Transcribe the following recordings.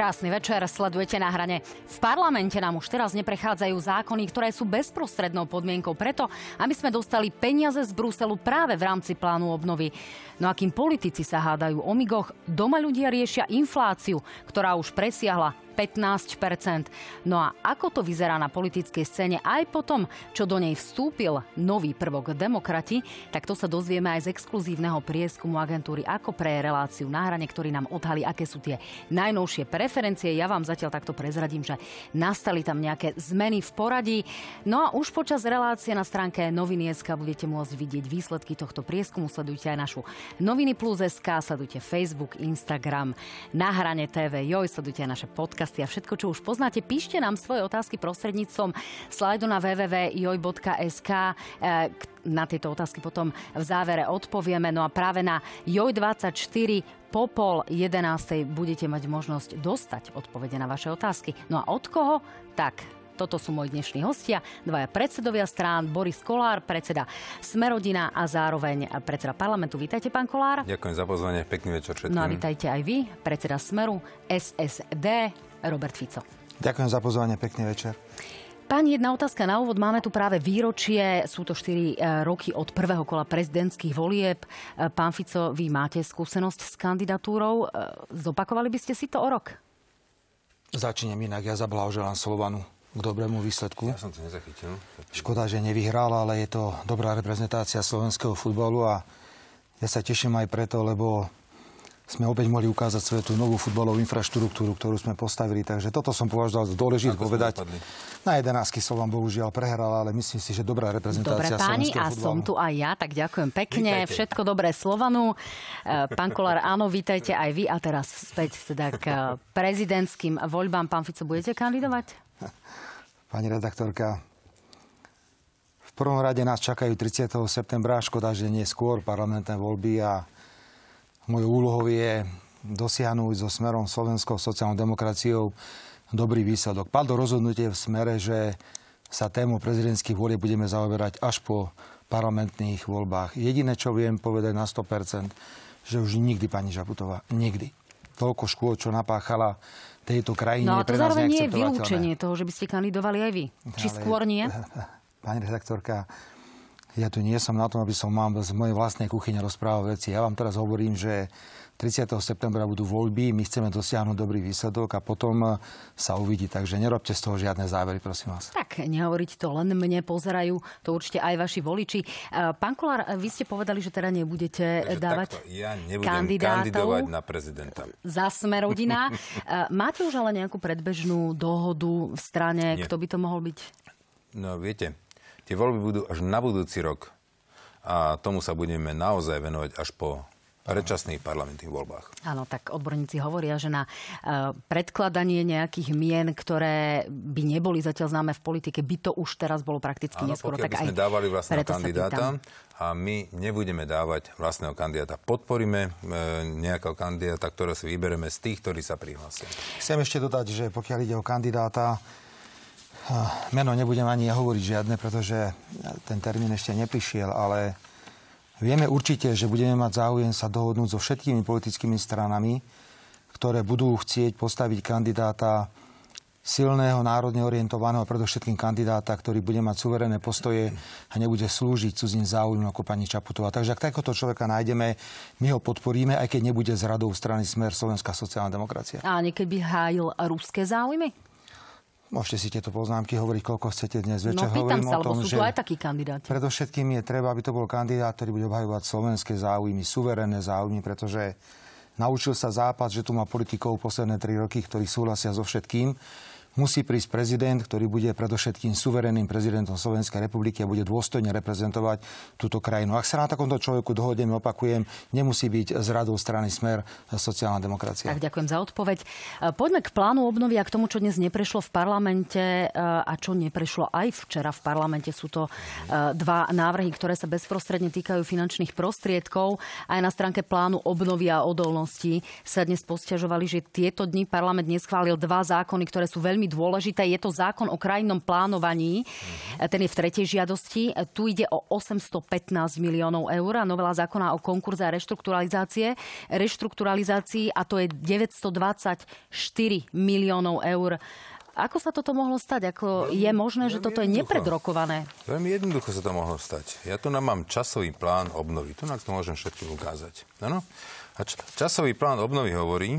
Krásny večer, sledujete na hrane. V parlamente nám už teraz neprechádzajú zákony, ktoré sú bezprostrednou podmienkou preto, aby sme dostali peniaze z Bruselu práve v rámci plánu obnovy. No a kým politici sa hádajú o migoch, doma ľudia riešia infláciu, ktorá už presiahla 15% No a ako to vyzerá na politickej scéne aj po tom, čo do nej vstúpil nový prvok demokrati, tak to sa dozvieme aj z exkluzívneho prieskumu agentúry Ako pre reláciu na hrane, ktorý nám odhalí, aké sú tie najnovšie preferencie. Ja vám zatiaľ takto prezradím, že nastali tam nejaké zmeny v poradí. No a už počas relácie na stránke Noviny.sk budete môcť vidieť výsledky tohto prieskumu. Sledujte aj našu Noviny Plus SK, sledujte Facebook, Instagram, na hrane TV, joj, sledujte aj naše podcasty podcasty a všetko, čo už poznáte. Píšte nám svoje otázky prostredníctvom slajdu na www.joj.sk. E, na tieto otázky potom v závere odpovieme. No a práve na Joj24 po pol 11. budete mať možnosť dostať odpovede na vaše otázky. No a od koho? Tak toto sú moji dnešní hostia, dvaja predsedovia strán, Boris Kolár, predseda Smerodina a zároveň predseda parlamentu. Vítajte, pán Kolár. Ďakujem za pozvanie, pekný večer všetkým. No a vítajte aj vy, predseda Smeru, SSD, Robert Fico. Ďakujem za pozvanie, pekný večer. Pani, jedna otázka na úvod. Máme tu práve výročie, sú to 4 e, roky od prvého kola prezidentských volieb. E, pán Fico, vy máte skúsenosť s kandidatúrou. E, zopakovali by ste si to o rok? Začnem inak. Ja zablahoželám Slovanu k dobrému výsledku. Ja som to nezachytil. Škoda, že nevyhral, ale je to dobrá reprezentácia slovenského futbalu a ja sa teším aj preto, lebo sme opäť mohli ukázať svetu novú futbalovú infraštruktúru, ktorú sme postavili. Takže toto som považoval za dôležité povedať. Na 11 som vám bohužiaľ prehral, ale myslím si, že dobrá reprezentácia Dobre páni, a futbalu. som tu aj ja, tak ďakujem pekne. Vítajte. Všetko dobré Slovanu. E, pán Kolár, áno, vítajte aj vy. A teraz späť teda k prezidentským voľbám. Pán Fico, budete kandidovať? Pani redaktorka, v prvom rade nás čakajú 30. septembra. Škoda, že nie skôr parlamentné voľby a Mojou úlohou je dosiahnuť so smerom slovenskou sociálnou demokraciou dobrý výsledok. Padlo rozhodnutie v smere, že sa tému prezidentských volieb budeme zaoberať až po parlamentných voľbách. Jediné, čo viem povedať na 100%, že už nikdy pani Žaputová, nikdy. Toľko škôl, čo napáchala tejto krajine. No a to zároveň nie je vylúčenie toho, že by ste kandidovali aj vy. Či Ale, skôr nie? Pani redaktorka, ja tu nie som na tom, aby som mám z mojej vlastnej kuchyne rozprával veci. Ja vám teraz hovorím, že 30. septembra budú voľby, my chceme dosiahnuť dobrý výsledok a potom sa uvidí. Takže nerobte z toho žiadne závery, prosím vás. Tak, nehovoriť to len mne, pozerajú to určite aj vaši voliči. E, pán Kolár, vy ste povedali, že teda nebudete Takže dávať takto, ja kandidovať na prezidenta. Za sme rodina. Máte už ale nejakú predbežnú dohodu v strane, Nie. kto by to mohol byť? No viete, Tie voľby budú až na budúci rok a tomu sa budeme naozaj venovať až po predčasných parlamentných voľbách. Áno, tak odborníci hovoria, že na uh, predkladanie nejakých mien, ktoré by neboli zatiaľ známe v politike, by to už teraz bolo prakticky Áno, neskoro. Tak by sme aj dávali vlastného kandidáta a my nebudeme dávať vlastného kandidáta. Podporíme e, nejakého kandidáta, ktorého si vybereme z tých, ktorí sa prihlásia. Chcem ešte dodať, že pokiaľ ide o kandidáta, Meno nebudem ani hovoriť žiadne, pretože ten termín ešte neprišiel, ale vieme určite, že budeme mať záujem sa dohodnúť so všetkými politickými stranami, ktoré budú chcieť postaviť kandidáta silného, národne orientovaného, predovšetkým kandidáta, ktorý bude mať suverénne postoje a nebude slúžiť cudzím záujmom ako pani Čaputová. Takže ak takéhoto človeka nájdeme, my ho podporíme, aj keď nebude z radou strany Smer Slovenská sociálna demokracia. A niekedy hájil ruské záujmy? Môžete si tieto poznámky hovoriť, koľko chcete dnes večer. No pýtam sa, lebo sú tu aj takí kandidáti. Predovšetkým je treba, aby to bol kandidát, ktorý bude obhajovať slovenské záujmy, suverénne záujmy, pretože naučil sa Západ, že tu má politikov posledné tri roky, ktorí súhlasia so všetkým musí prísť prezident, ktorý bude predovšetkým suverénnym prezidentom Slovenskej republiky a bude dôstojne reprezentovať túto krajinu. Ak sa na takomto človeku dohodneme, opakujem, nemusí byť z radou strany Smer sociálna demokracia. Tak ďakujem za odpoveď. E, poďme k plánu obnovy a k tomu, čo dnes neprešlo v parlamente e, a čo neprešlo aj včera v parlamente. Sú to e, dva návrhy, ktoré sa bezprostredne týkajú finančných prostriedkov. Aj na stránke plánu obnovy a odolnosti sa dnes posťažovali, že tieto dni parlament neschválil dva zákony, ktoré sú veľmi veľmi dôležité. Je to zákon o krajinnom plánovaní. Mm-hmm. Ten je v tretej žiadosti. Tu ide o 815 miliónov eur a novela zákona o konkurze a reštrukturalizácie. Reštrukturalizácii a to je 924 miliónov eur. Ako sa toto mohlo stať? Ako je možné, že toto je nepredrokované? Veľmi jednoducho sa to mohlo stať. Ja tu nám mám časový plán obnovy. Tu nám to môžem všetkým ukázať. Ano? A časový plán obnovy hovorí,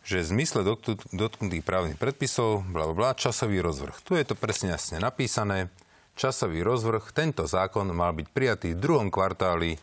že v zmysle dotknutých právnych predpisov, bla, bla, časový rozvrh. Tu je to presne jasne napísané. Časový rozvrh, tento zákon mal byť prijatý v druhom kvartáli,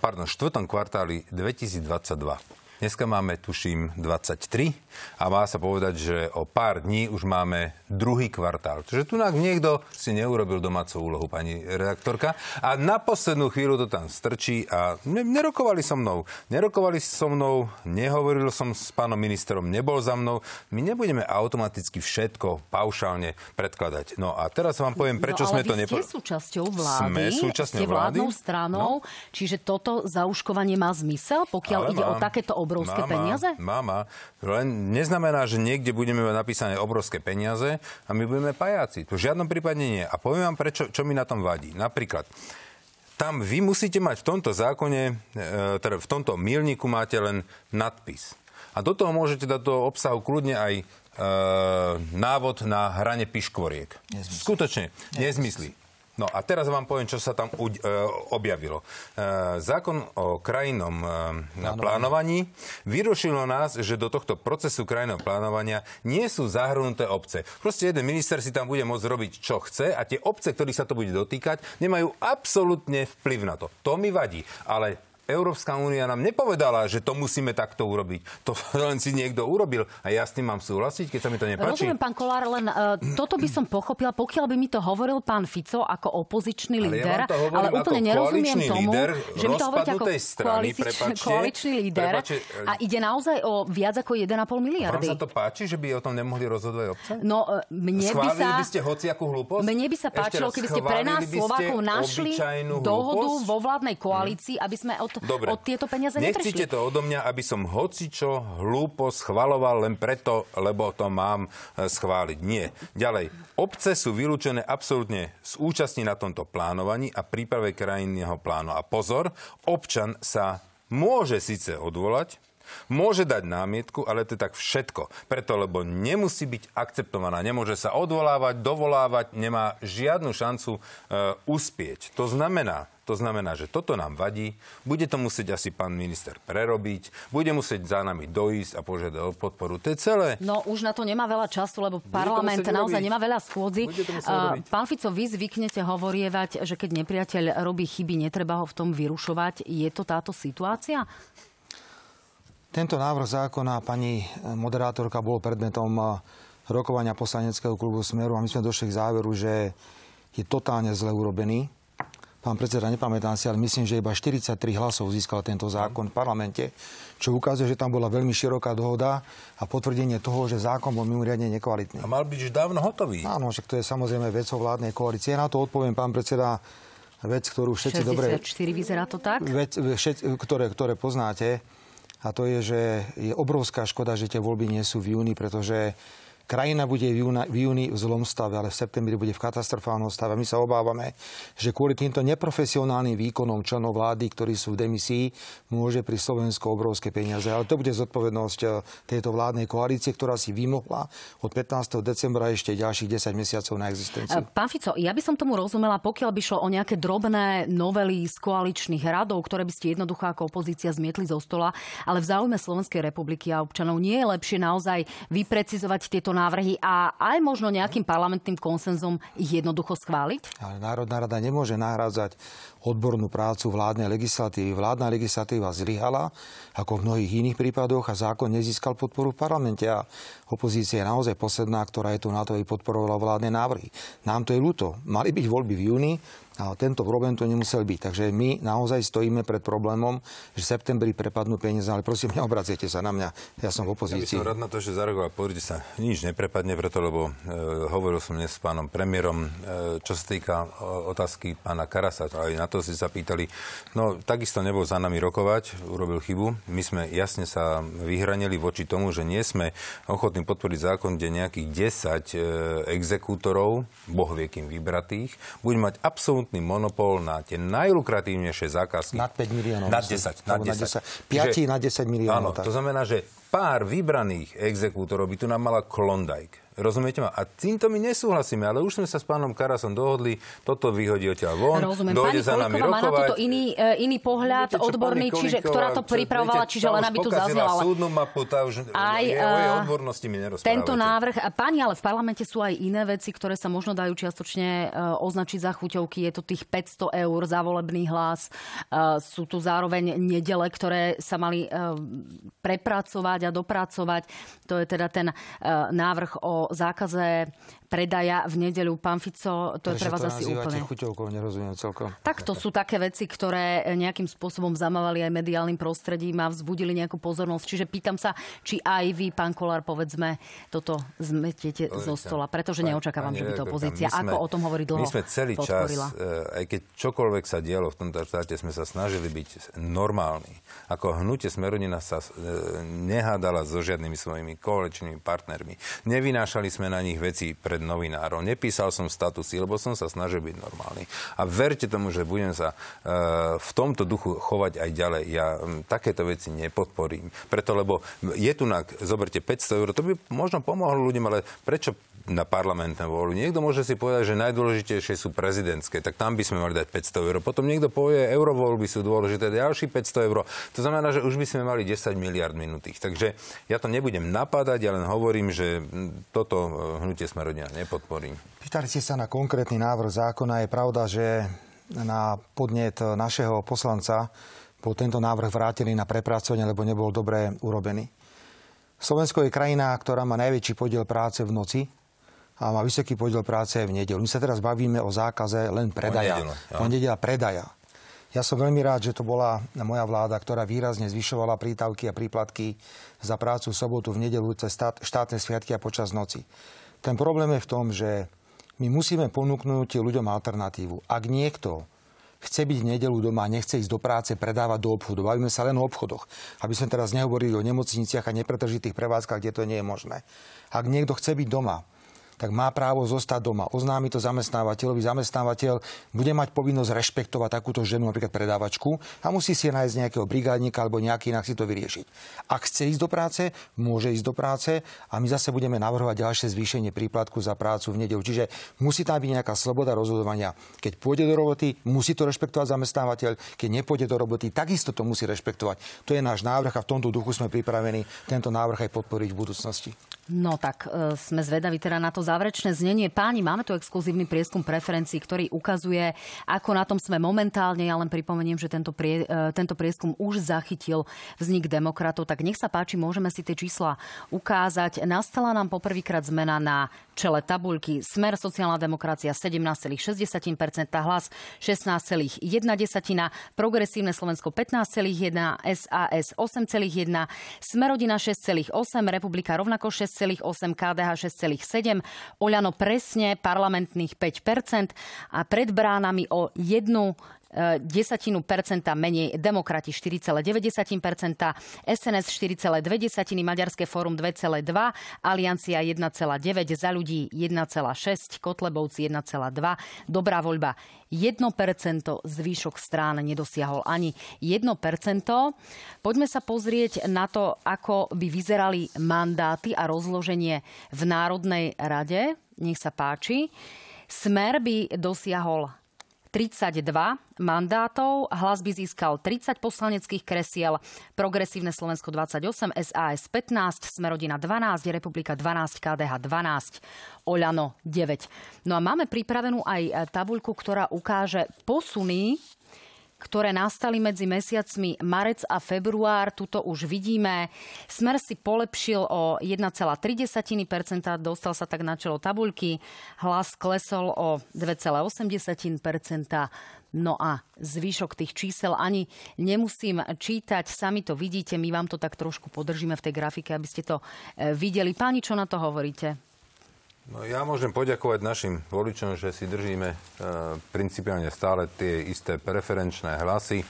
pardon, štvrtom kvartáli 2022. Dneska máme, tuším, 23 a má sa povedať, že o pár dní už máme druhý kvartál. Čiže tu nám niekto si neurobil domácu úlohu, pani redaktorka. A na poslednú chvíľu to tam strčí a nerokovali so mnou. Nerokovali so mnou, nehovoril som s pánom ministrom, nebol za mnou. My nebudeme automaticky všetko paušálne predkladať. No a teraz vám poviem, prečo no, sme to nepo... ste súčasťou vlády, sme súčasťou ste vládnou vlády? stranou, no. čiže toto zauškovanie má zmysel, pokiaľ Ale ide mám. o takéto obrovské mama, peniaze? Mama, len neznamená, že niekde budeme mať napísané obrovské peniaze a my budeme pajáci. To v žiadnom prípade nie. A poviem vám, prečo, čo mi na tom vadí. Napríklad, tam vy musíte mať v tomto zákone, e, teda v tomto milníku máte len nadpis. A do toho môžete dať do obsahu kľudne aj e, návod na hranie piškvoriek. Nezmysly. Skutočne, nezmysly. No a teraz vám poviem, čo sa tam uh, objavilo. Uh, zákon o krajinnom uh, plánovaní vyrušilo nás, že do tohto procesu krajinného plánovania nie sú zahrnuté obce. Proste jeden minister si tam bude môcť robiť, čo chce a tie obce, ktorých sa to bude dotýkať, nemajú absolútne vplyv na to. To mi vadí. Ale Európska únia nám nepovedala, že to musíme takto urobiť. To len si niekto urobil a ja s tým mám súhlasiť, keď sa mi to nepáči. Rozumiem, pán Kolár, len uh, toto by som pochopila, pokiaľ by mi to hovoril pán Fico ako opozičný líder, ale, ja ale úplne nerozumiem tomu, líder, že mi to hovoríte ako strany, koalici- koaličný líder prepačte, a ide naozaj o viac ako 1,5 miliardy. Vám sa to páči, že by o tom nemohli rozhodovať obce? No, uh, mne Schválili by sa... by ste hociakú hlúposť? Mne by sa páčilo, keby ste pre nás Slovákov našli dohodu vo vládnej koalícii, aby sme od, od tieto peniaze Nechcite to odo mňa, aby som hocičo hlúpo schvaloval len preto, lebo to mám e, schváliť. Nie. Ďalej. Obce sú vylúčené absolútne z účasti na tomto plánovaní a príprave krajinného plánu. A pozor, občan sa môže síce odvolať, Môže dať námietku, ale to je tak všetko. Preto, lebo nemusí byť akceptovaná. Nemôže sa odvolávať, dovolávať, nemá žiadnu šancu e, uspieť. To znamená, to znamená, že toto nám vadí, bude to musieť asi pán minister prerobiť, bude musieť za nami dojsť a požiadať o podporu. To je celé. No už na to nemá veľa času, lebo bude parlament naozaj nemá veľa schôdzi. Uh, pán Fico, vy zvyknete hovorievať, že keď nepriateľ robí chyby, netreba ho v tom vyrušovať. Je to táto situácia? Tento návrh zákona, pani moderátorka, bol predmetom rokovania poslaneckého klubu Smeru a my sme došli k záveru, že je totálne zle urobený pán predseda, nepamätám si, ale myslím, že iba 43 hlasov získal tento zákon v parlamente, čo ukazuje, že tam bola veľmi široká dohoda a potvrdenie toho, že zákon bol mimoriadne nekvalitný. A mal byť už dávno hotový. Áno, však to je samozrejme vecou vládnej koalície. Na to odpoviem, pán predseda, vec, ktorú všetci 64 dobre... vyzerá to tak? Vec, všet, ktoré, ktoré poznáte. A to je, že je obrovská škoda, že tie voľby nie sú v júni, pretože Krajina bude v, júna, v júni v zlom stave, ale v septembri bude v katastrofálnom stave. My sa obávame, že kvôli týmto neprofesionálnym výkonom členov vlády, ktorí sú v demisii, môže pri Slovensku obrovské peniaze. Ale to bude zodpovednosť eh, tejto vládnej koalície, ktorá si vymohla od 15. decembra ešte ďalších 10 mesiacov na existenciu. Eh, pán Fico, ja by som tomu rozumela, pokiaľ by šlo o nejaké drobné novely z koaličných radov, ktoré by ste jednoducho ako opozícia zmietli zo stola, ale v záujme Slovenskej republiky a občanov nie je lepšie naozaj vyprecizovať tieto návrhy a aj možno nejakým parlamentným konsenzom ich jednoducho schváliť? Ale Národná rada nemôže nahrádzať odbornú prácu vládnej legislatívy. Vládna legislatíva zlyhala, ako v mnohých iných prípadoch, a zákon nezískal podporu v parlamente. A opozícia je naozaj posledná, ktorá je tu na to, aby podporovala vládne návrhy. Nám to je ľúto. Mali byť voľby v júni, A tento problém to nemusel byť. Takže my naozaj stojíme pred problémom, že v septembri prepadnú peniaze, ale prosím, neobracete sa na mňa. Ja som v opozícii. Ja by som rád na to, že zareagoval. Pozrite sa, nič neprepadne preto, lebo e, hovoril som dnes s pánom premiérom, e, čo sa týka e, otázky pána Karasa, aj na to si sa pýtali. No, takisto nebol za nami rokovať, urobil chybu. My sme jasne sa vyhranili voči tomu, že nie sme ochotní podporiť zákon, kde nejakých 10 e, exekútorov, boh vie kým vybratých, bude mať absolútny monopol na tie najlukratívnejšie zákazky. Nad 5 miliónov. Nad 10. Nad 10. 5 na 10 miliónov. Áno, tak. to znamená, že pár vybraných exekútorov by tu nám mala Klondike. Rozumiete ma? A týmto my nesúhlasíme, ale už sme sa s pánom Karasom dohodli, toto vyhodí odtiaľ von, Rozumiem. dojde Pani za nami rokovať. má na toto iný, uh, iný pohľad Viete, odborný, čiže, ktorá to pripravovala, čiže len aby tu zaznela. súdnu mapu, tá už aj, je, o jej odbornosti mi Tento návrh, pani, ale v parlamente sú aj iné veci, ktoré sa možno dajú čiastočne uh, označiť za chuťovky. Je to tých 500 eur za volebný hlas. Sú tu zároveň nedele, ktoré sa mali prepracovať a dopracovať. To je teda ten návrh o zákaze predaja v nedeľu. Pán Fico, to je pre vás asi úplne... chuťovkou, nerozumiem celkom. Tak to sú také veci, ktoré nejakým spôsobom zamávali aj mediálnym prostredím a vzbudili nejakú pozornosť. Čiže pýtam sa, či aj vy, pán Kolár, povedzme, toto zmetiete zo stola, pretože neočakávam, že by to opozícia, ako o tom hovorí dlho, My sme celý podporila. čas, eh, aj keď čokoľvek sa dialo v tomto štáte, sme sa snažili byť normálni. Ako hnutie Smerodina sa eh, nehádala so žiadnymi svojimi koaličnými partnermi. Nevynášali sme na nich veci pred pred novinárov. Nepísal som statusy, lebo som sa snažil byť normálny. A verte tomu, že budem sa e, v tomto duchu chovať aj ďalej. Ja m, takéto veci nepodporím. Preto, lebo je tu, na, zoberte 500 eur, to by možno pomohlo ľuďom, ale prečo na parlamentné voľby. Niekto môže si povedať, že najdôležitejšie sú prezidentské, tak tam by sme mali dať 500 eur. Potom niekto povie, eurovoľby sú dôležité, ďalší 500 eur. To znamená, že už by sme mali 10 miliard minutých. Takže ja to nebudem napádať, ja len hovorím, že toto e, hnutie Smerodina nepodporím. Pýtali ste sa na konkrétny návrh zákona. Je pravda, že na podnet našeho poslanca bol tento návrh vrátený na prepracovanie, lebo nebol dobre urobený. Slovensko je krajina, ktorá má najväčší podiel práce v noci a má vysoký podiel práce v nedelu. My sa teraz bavíme o zákaze len predaja. O nedela predaja. Ja som veľmi rád, že to bola moja vláda, ktorá výrazne zvyšovala prítavky a príplatky za prácu v sobotu, v nedelu, cez štátne sviatky a počas noci. Ten problém je v tom, že my musíme ponúknuť ľuďom alternatívu. Ak niekto chce byť v nedelu doma, nechce ísť do práce, predávať do obchodu. Bavíme sa len o obchodoch. Aby sme teraz nehovorili o nemocniciach a nepretržitých prevádzkach, kde to nie je možné. Ak niekto chce byť doma, tak má právo zostať doma. Oznámi to zamestnávateľovi. Zamestnávateľ bude mať povinnosť rešpektovať takúto ženu, napríklad predávačku, a musí si nájsť nejakého brigádnika alebo nejaký inak si to vyriešiť. Ak chce ísť do práce, môže ísť do práce a my zase budeme navrhovať ďalšie zvýšenie príplatku za prácu v nedelu. Čiže musí tam byť nejaká sloboda rozhodovania. Keď pôjde do roboty, musí to rešpektovať zamestnávateľ. Keď nepôjde do roboty, takisto to musí rešpektovať. To je náš návrh a v tomto duchu sme pripravení tento návrh aj podporiť v budúcnosti. No tak e, sme zvedaví teda na to záverečné znenie. Páni, máme tu exkluzívny prieskum preferencií, ktorý ukazuje, ako na tom sme momentálne. Ja len pripomeniem, že tento, prie, e, tento prieskum už zachytil vznik demokratov. Tak nech sa páči, môžeme si tie čísla ukázať. Nastala nám poprvýkrát zmena na čele tabuľky Smer sociálna demokracia 17,6%, hlas 16,1%, Progresívne Slovensko 15,1%, SAS 8,1%, Smerodina 6,8%, Republika rovnako 6, 6,8, KDH 6,7, Oľano presne parlamentných 5% a pred bránami o jednu desatinu percenta menej, demokrati 4,9%, SNS 4,2%, Maďarské fórum 2,2%, Aliancia 1,9%, za ľudí 1,6%, Kotlebovci 1,2%, Dobrá voľba 1%, zvýšok strán nedosiahol ani 1%. Poďme sa pozrieť na to, ako by vyzerali mandáty a rozloženie v Národnej rade. Nech sa páči. Smer by dosiahol 32 mandátov, hlas by získal 30 poslaneckých kresiel, Progresívne Slovensko 28, SAS 15, Smerodina 12, Republika 12, KDH 12, Oľano 9. No a máme pripravenú aj tabuľku, ktorá ukáže posuny ktoré nastali medzi mesiacmi marec a február. Tuto už vidíme. Smer si polepšil o 1,3%, dostal sa tak na čelo tabuľky. Hlas klesol o 2,8%. No a zvyšok tých čísel ani nemusím čítať, sami to vidíte, my vám to tak trošku podržíme v tej grafike, aby ste to e, videli. Páni, čo na to hovoríte? No, ja môžem poďakovať našim voličom, že si držíme e, principiálne stále tie isté preferenčné hlasy.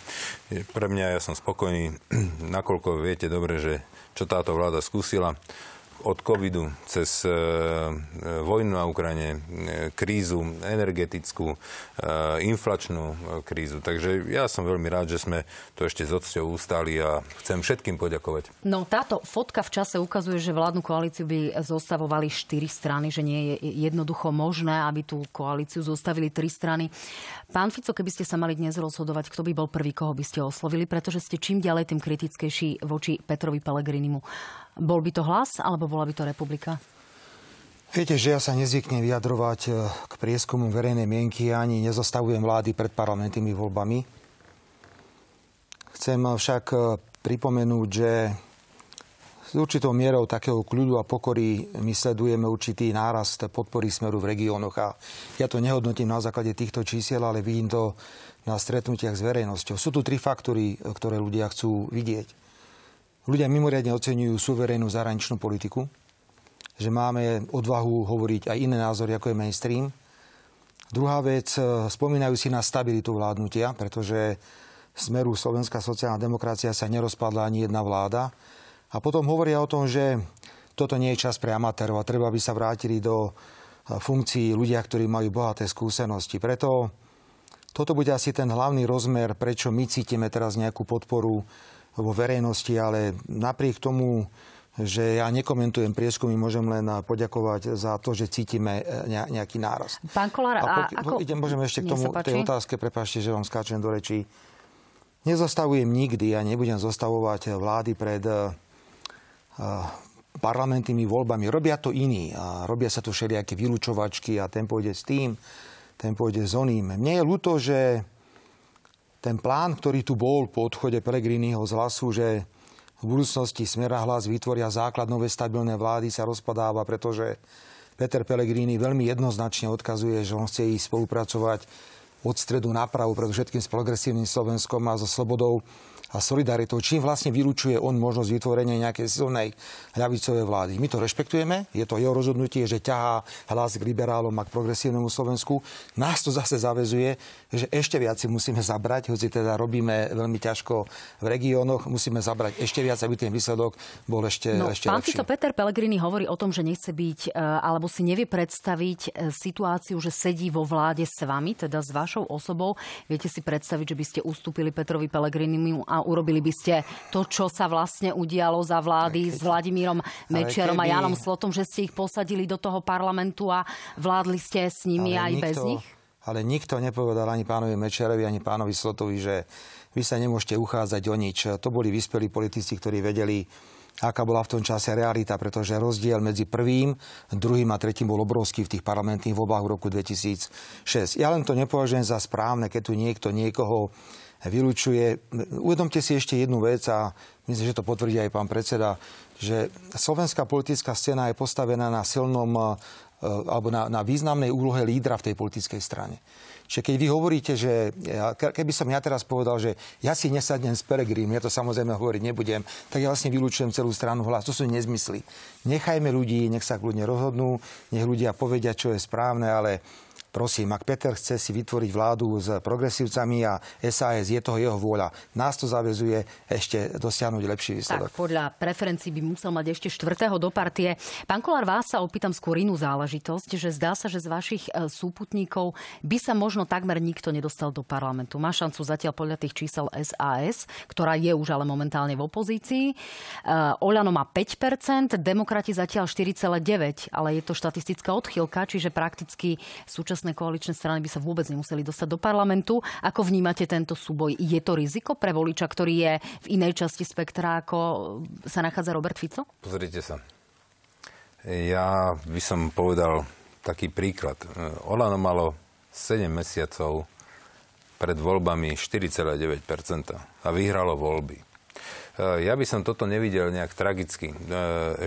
Pre mňa ja som spokojný, nakoľko viete dobre, že čo táto vláda skúsila od covidu cez e, e, vojnu na Ukrajine, e, krízu energetickú, inflačnú krízu. Takže ja som veľmi rád, že sme to ešte s odsťou ustali a chcem všetkým poďakovať. No táto fotka v čase ukazuje, že vládnu koalíciu by zostavovali štyri strany, že nie je jednoducho možné, aby tú koalíciu zostavili tri strany. Pán Fico, keby ste sa mali dnes rozhodovať, kto by bol prvý, koho by ste oslovili, pretože ste čím ďalej tým kritickejší voči Petrovi Pelegrinimu. Bol by to hlas, alebo bola by to republika? Viete, že ja sa nezvyknem vyjadrovať e, k prieskumu verejnej mienky ani nezostavujem vlády pred parlamentnými voľbami. Chcem však e, pripomenúť, že s určitou mierou takého kľudu a pokory my sledujeme určitý nárast podpory smeru v regiónoch a ja to nehodnotím na základe týchto čísiel, ale vidím to na stretnutiach s verejnosťou. Sú tu tri faktory, e, ktoré ľudia chcú vidieť. Ľudia mimoriadne oceňujú suverénnu zahraničnú politiku, že máme odvahu hovoriť aj iné názory, ako je mainstream. Druhá vec, e, spomínajú si na stabilitu vládnutia, pretože smeru Slovenská sociálna demokracia sa nerozpadla ani jedna vláda. A potom hovoria o tom, že toto nie je čas pre amatérov a treba by sa vrátili do e, funkcií ľudia, ktorí majú bohaté skúsenosti. Preto toto bude asi ten hlavný rozmer, prečo my cítime teraz nejakú podporu vo verejnosti, ale napriek tomu, že ja nekomentujem prieskumy, môžem len poďakovať za to, že cítime e, nejaký nárast. Pán Kolár, a, poky- ako... Idem, môžeme ešte k tomu, tej otázke, prepáčte, že vám skáčem do rečí. Nezostavujem nikdy a nebudem zostavovať vlády pred uh, parlamentnými voľbami. Robia to iní a robia sa tu všelijaké vylúčovačky a ten pôjde s tým, ten pôjde s oným. Mne je ľúto, že ten plán, ktorý tu bol po odchode Pelegriniho z hlasu, že v budúcnosti Smer a hlas vytvoria základ novej stabilnej vlády, sa rozpadáva, pretože Peter Pellegrini veľmi jednoznačne odkazuje, že on chce ísť spolupracovať od stredu napravu, všetkým s progresívnym Slovenskom a so slobodou a solidaritou, čím vlastne vylúčuje on možnosť vytvorenia nejakej silnej ľavicovej vlády. My to rešpektujeme, je to jeho rozhodnutie, že ťahá hlas k liberálom a k progresívnemu Slovensku. Nás to zase zavezuje, že ešte viac si musíme zabrať, hoci teda robíme veľmi ťažko v regiónoch, musíme zabrať ešte viac, aby ten výsledok bol ešte, no, ešte pán lepší. Pán Peter Pellegrini hovorí o tom, že nechce byť, e, alebo si nevie predstaviť e, situáciu, že sedí vo vláde s vami, teda s vašou osobou. Viete si predstaviť, že by ste ustúpili Petrovi Pellegrinimu a urobili by ste to, čo sa vlastne udialo za vlády s Vladimírom Mečiarom keby... a Janom Slotom, že ste ich posadili do toho parlamentu a vládli ste s nimi ale aj nikto, bez nich? Ale nikto nepovedal ani pánovi Mečiarovi, ani pánovi Slotovi, že vy sa nemôžete uchádzať o nič. To boli vyspelí politici, ktorí vedeli, aká bola v tom čase realita, pretože rozdiel medzi prvým, druhým a tretím bol obrovský v tých parlamentných voľbách v roku 2006. Ja len to nepovažujem za správne, keď tu niekto niekoho vylučuje. Uvedomte si ešte jednu vec a myslím, že to potvrdí aj pán predseda, že slovenská politická scéna je postavená na silnom e, alebo na, na významnej úlohe lídra v tej politickej strane. Čiže keď vy hovoríte, že ja, keby som ja teraz povedal, že ja si nesadnem s Peregrín, ja to samozrejme hovoriť nebudem, tak ja vlastne vylúčujem celú stranu hlas. To sú nezmysly. Nechajme ľudí, nech sa kľudne rozhodnú, nech ľudia povedia, čo je správne, ale Prosím, ak Peter chce si vytvoriť vládu s progresívcami a SAS, je to jeho vôľa. Nás to zavezuje ešte dosiahnuť lepší výsledok. Tak, podľa preferencií by musel mať ešte štvrtého do partie. Pán Kolár, vás sa opýtam skôr inú záležitosť, že zdá sa, že z vašich e, súputníkov by sa možno takmer nikto nedostal do parlamentu. Má šancu zatiaľ podľa tých čísel SAS, ktorá je už ale momentálne v opozícii. E, Oľano má 5%, demokrati zatiaľ 4,9%, ale je to štatistická odchýlka, čiže prakticky súčasť súčasné koaličné strany by sa vôbec nemuseli dostať do parlamentu. Ako vnímate tento súboj? Je to riziko pre voliča, ktorý je v inej časti spektra, ako sa nachádza Robert Fico? Pozrite sa. Ja by som povedal taký príklad. Olano malo 7 mesiacov pred voľbami 4,9% a vyhralo voľby. E, ja by som toto nevidel nejak tragicky. E,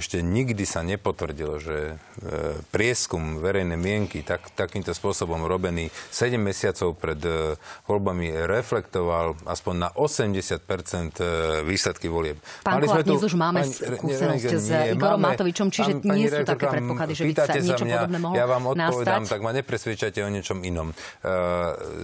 ešte nikdy sa nepotvrdilo, že e, prieskum verejnej mienky tak, takýmto spôsobom robený 7 mesiacov pred voľbami reflektoval aspoň na 80% výsledky volieb. Pán Mali sme tu, už máme skúsenosť s Igorom máme, Matovičom, čiže pán, nie sú také predpoklady, že by sa niečo mňa, podobné mohlo Ja vám odpovedám, nastať. tak ma nepresvedčate o niečom inom.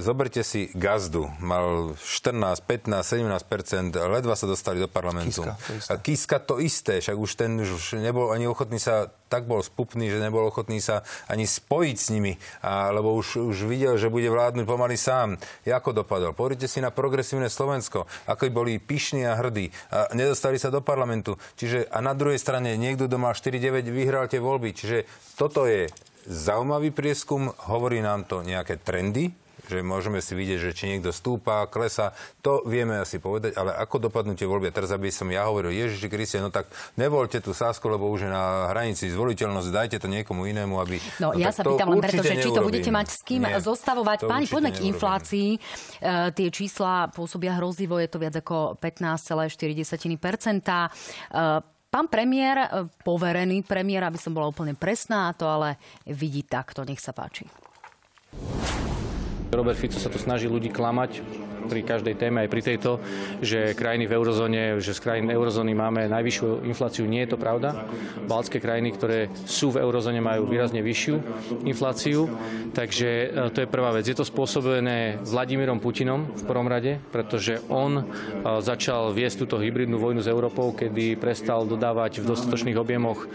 Zoberte si gazdu. Mal 14, 15, 17 ledva sa dostali do parlamentu. Kiska to isté. A Kiska to isté, však už ten už nebol ani ochotný sa, tak bol spupný, že nebol ochotný sa ani spojiť s nimi, a, lebo už, už videl, že bude vládnuť pomaly sám. Ako dopadol? Pozrite si na progresívne Slovensko, ako boli pyšní a hrdí a nedostali sa do parlamentu. Čiže a na druhej strane niekto, kto mal 4-9, vyhral tie voľby. Čiže toto je zaujímavý prieskum, hovorí nám to nejaké trendy, že môžeme si vidieť, že či niekto stúpa, klesa, to vieme asi povedať, ale ako dopadnú tie voľby? Teraz aby som ja hovoril, Ježiši Kriste, no tak nevolte tú Sásku, lebo už je na hranici zvoliteľnosť, dajte to niekomu inému, aby... No, no ja sa pýtam len preto, že či to budete mať s kým Nie, zostavovať. Páni, poďme k inflácii. E, tie čísla pôsobia hrozivo, je to viac ako 15,4%. E, Pán premiér, e, poverený premiér, aby som bola úplne presná, to ale vidí takto. Nech sa páči. Robert Fico sa tu snaží ľudí klamať pri každej téme, aj pri tejto, že krajiny v eurozóne, že z krajín eurozóny máme najvyššiu infláciu. Nie je to pravda. Baltské krajiny, ktoré sú v eurozóne, majú výrazne vyššiu infláciu. Takže e, to je prvá vec. Je to spôsobené Vladimírom Putinom v prvom rade, pretože on e, začal viesť túto hybridnú vojnu s Európou, kedy prestal dodávať v dostatočných objemoch e,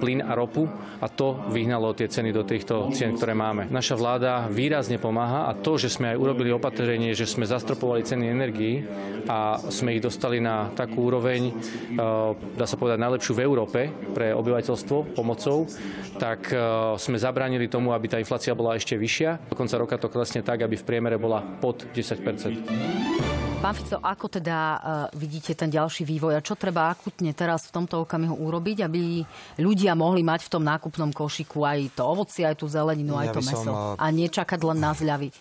plyn a ropu a to vyhnalo tie ceny do týchto cien, ktoré máme. Naša vláda výrazne pomáha a to, že sme aj urobili opatrenie, že sme zastrojili zastropovali ceny energií a sme ich dostali na takú úroveň, eh, dá sa povedať, najlepšiu v Európe pre obyvateľstvo pomocou, tak eh, sme zabránili tomu, aby tá inflácia bola ešte vyššia. Do konca roka to klesne tak, aby v priemere bola pod 10% Pán Fico, ako teda uh, vidíte ten ďalší vývoj a čo treba akutne teraz v tomto okamihu urobiť, aby ľudia mohli mať v tom nákupnom košiku aj to ovoci, aj tú zeleninu, ja aj to meso som, a nečakať len na zľavy?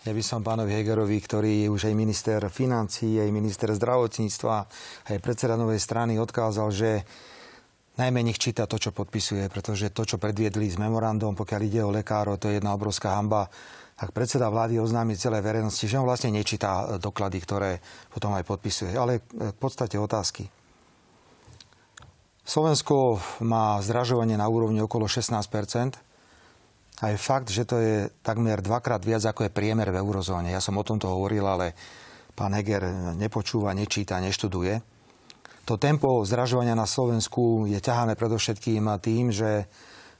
Ja by som pánovi Hegerovi, ktorý je už aj minister financí, aj minister zdravotníctva, aj predseda novej strany odkázal, že najmä nech číta to, čo podpisuje, pretože to, čo predviedli s memorandom, pokiaľ ide o lekárov, to je jedna obrovská hamba. Ak predseda vlády oznámi celé verejnosti, že on vlastne nečíta doklady, ktoré potom aj podpisuje. Ale k podstate otázky. Slovensko má zdražovanie na úrovni okolo 16 aj fakt, že to je takmer dvakrát viac, ako je priemer v eurozóne. Ja som o tomto hovoril, ale pán Heger nepočúva, nečíta, neštuduje. To tempo zražovania na Slovensku je ťahané predovšetkým tým, že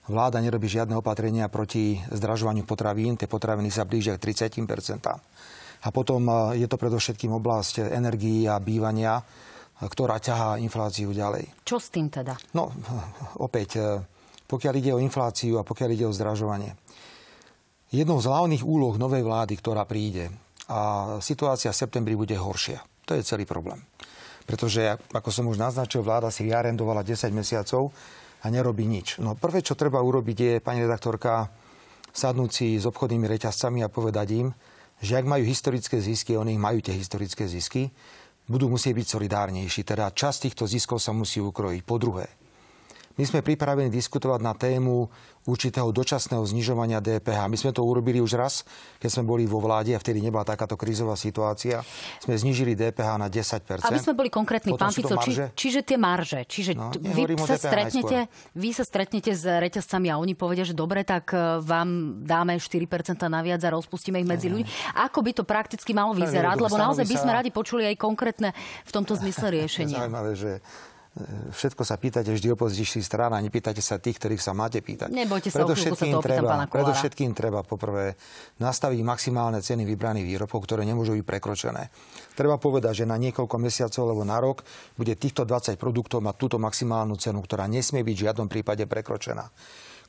vláda nerobí žiadne opatrenia proti zdražovaniu potravín. Tie potraviny sa blížia k 30% A potom je to predovšetkým oblasť energií a bývania, ktorá ťahá infláciu ďalej. Čo s tým teda? No, opäť pokiaľ ide o infláciu a pokiaľ ide o zdražovanie. Jednou z hlavných úloh novej vlády, ktorá príde, a situácia v septembri bude horšia. To je celý problém. Pretože, ako som už naznačil, vláda si vyarendovala 10 mesiacov a nerobí nič. No prvé, čo treba urobiť, je, pani redaktorka, sadnúť si s obchodnými reťazcami a povedať im, že ak majú historické zisky, oni majú tie historické zisky, budú musieť byť solidárnejší. Teda časť týchto ziskov sa musí ukrojiť. Po druhé, my sme pripravení diskutovať na tému určitého dočasného znižovania DPH. My sme to urobili už raz, keď sme boli vo vláde a vtedy nebola takáto krízová situácia. Sme znižili DPH na 10%. Aby sme boli konkrétni, pán Fico, či, čiže tie marže. Čiže no, vy, sa stretnete, vy sa stretnete s reťazcami a oni povedia, že dobre, tak e, vám dáme 4% naviac a rozpustíme ich medzi ľudí. Ako by to prakticky malo vyzerať? Lebo naozaj by sme radi počuli aj konkrétne v tomto zmysle riešenie. Zaujímavé, že všetko sa pýtate vždy opozičných strán a nepýtate sa tých, ktorých sa máte pýtať. Nebojte sa, predovšetkým sa treba, predovšetkým treba poprvé nastaviť maximálne ceny vybraných výrobkov, ktoré nemôžu byť prekročené. Treba povedať, že na niekoľko mesiacov alebo na rok bude týchto 20 produktov mať túto maximálnu cenu, ktorá nesmie byť v žiadnom prípade prekročená.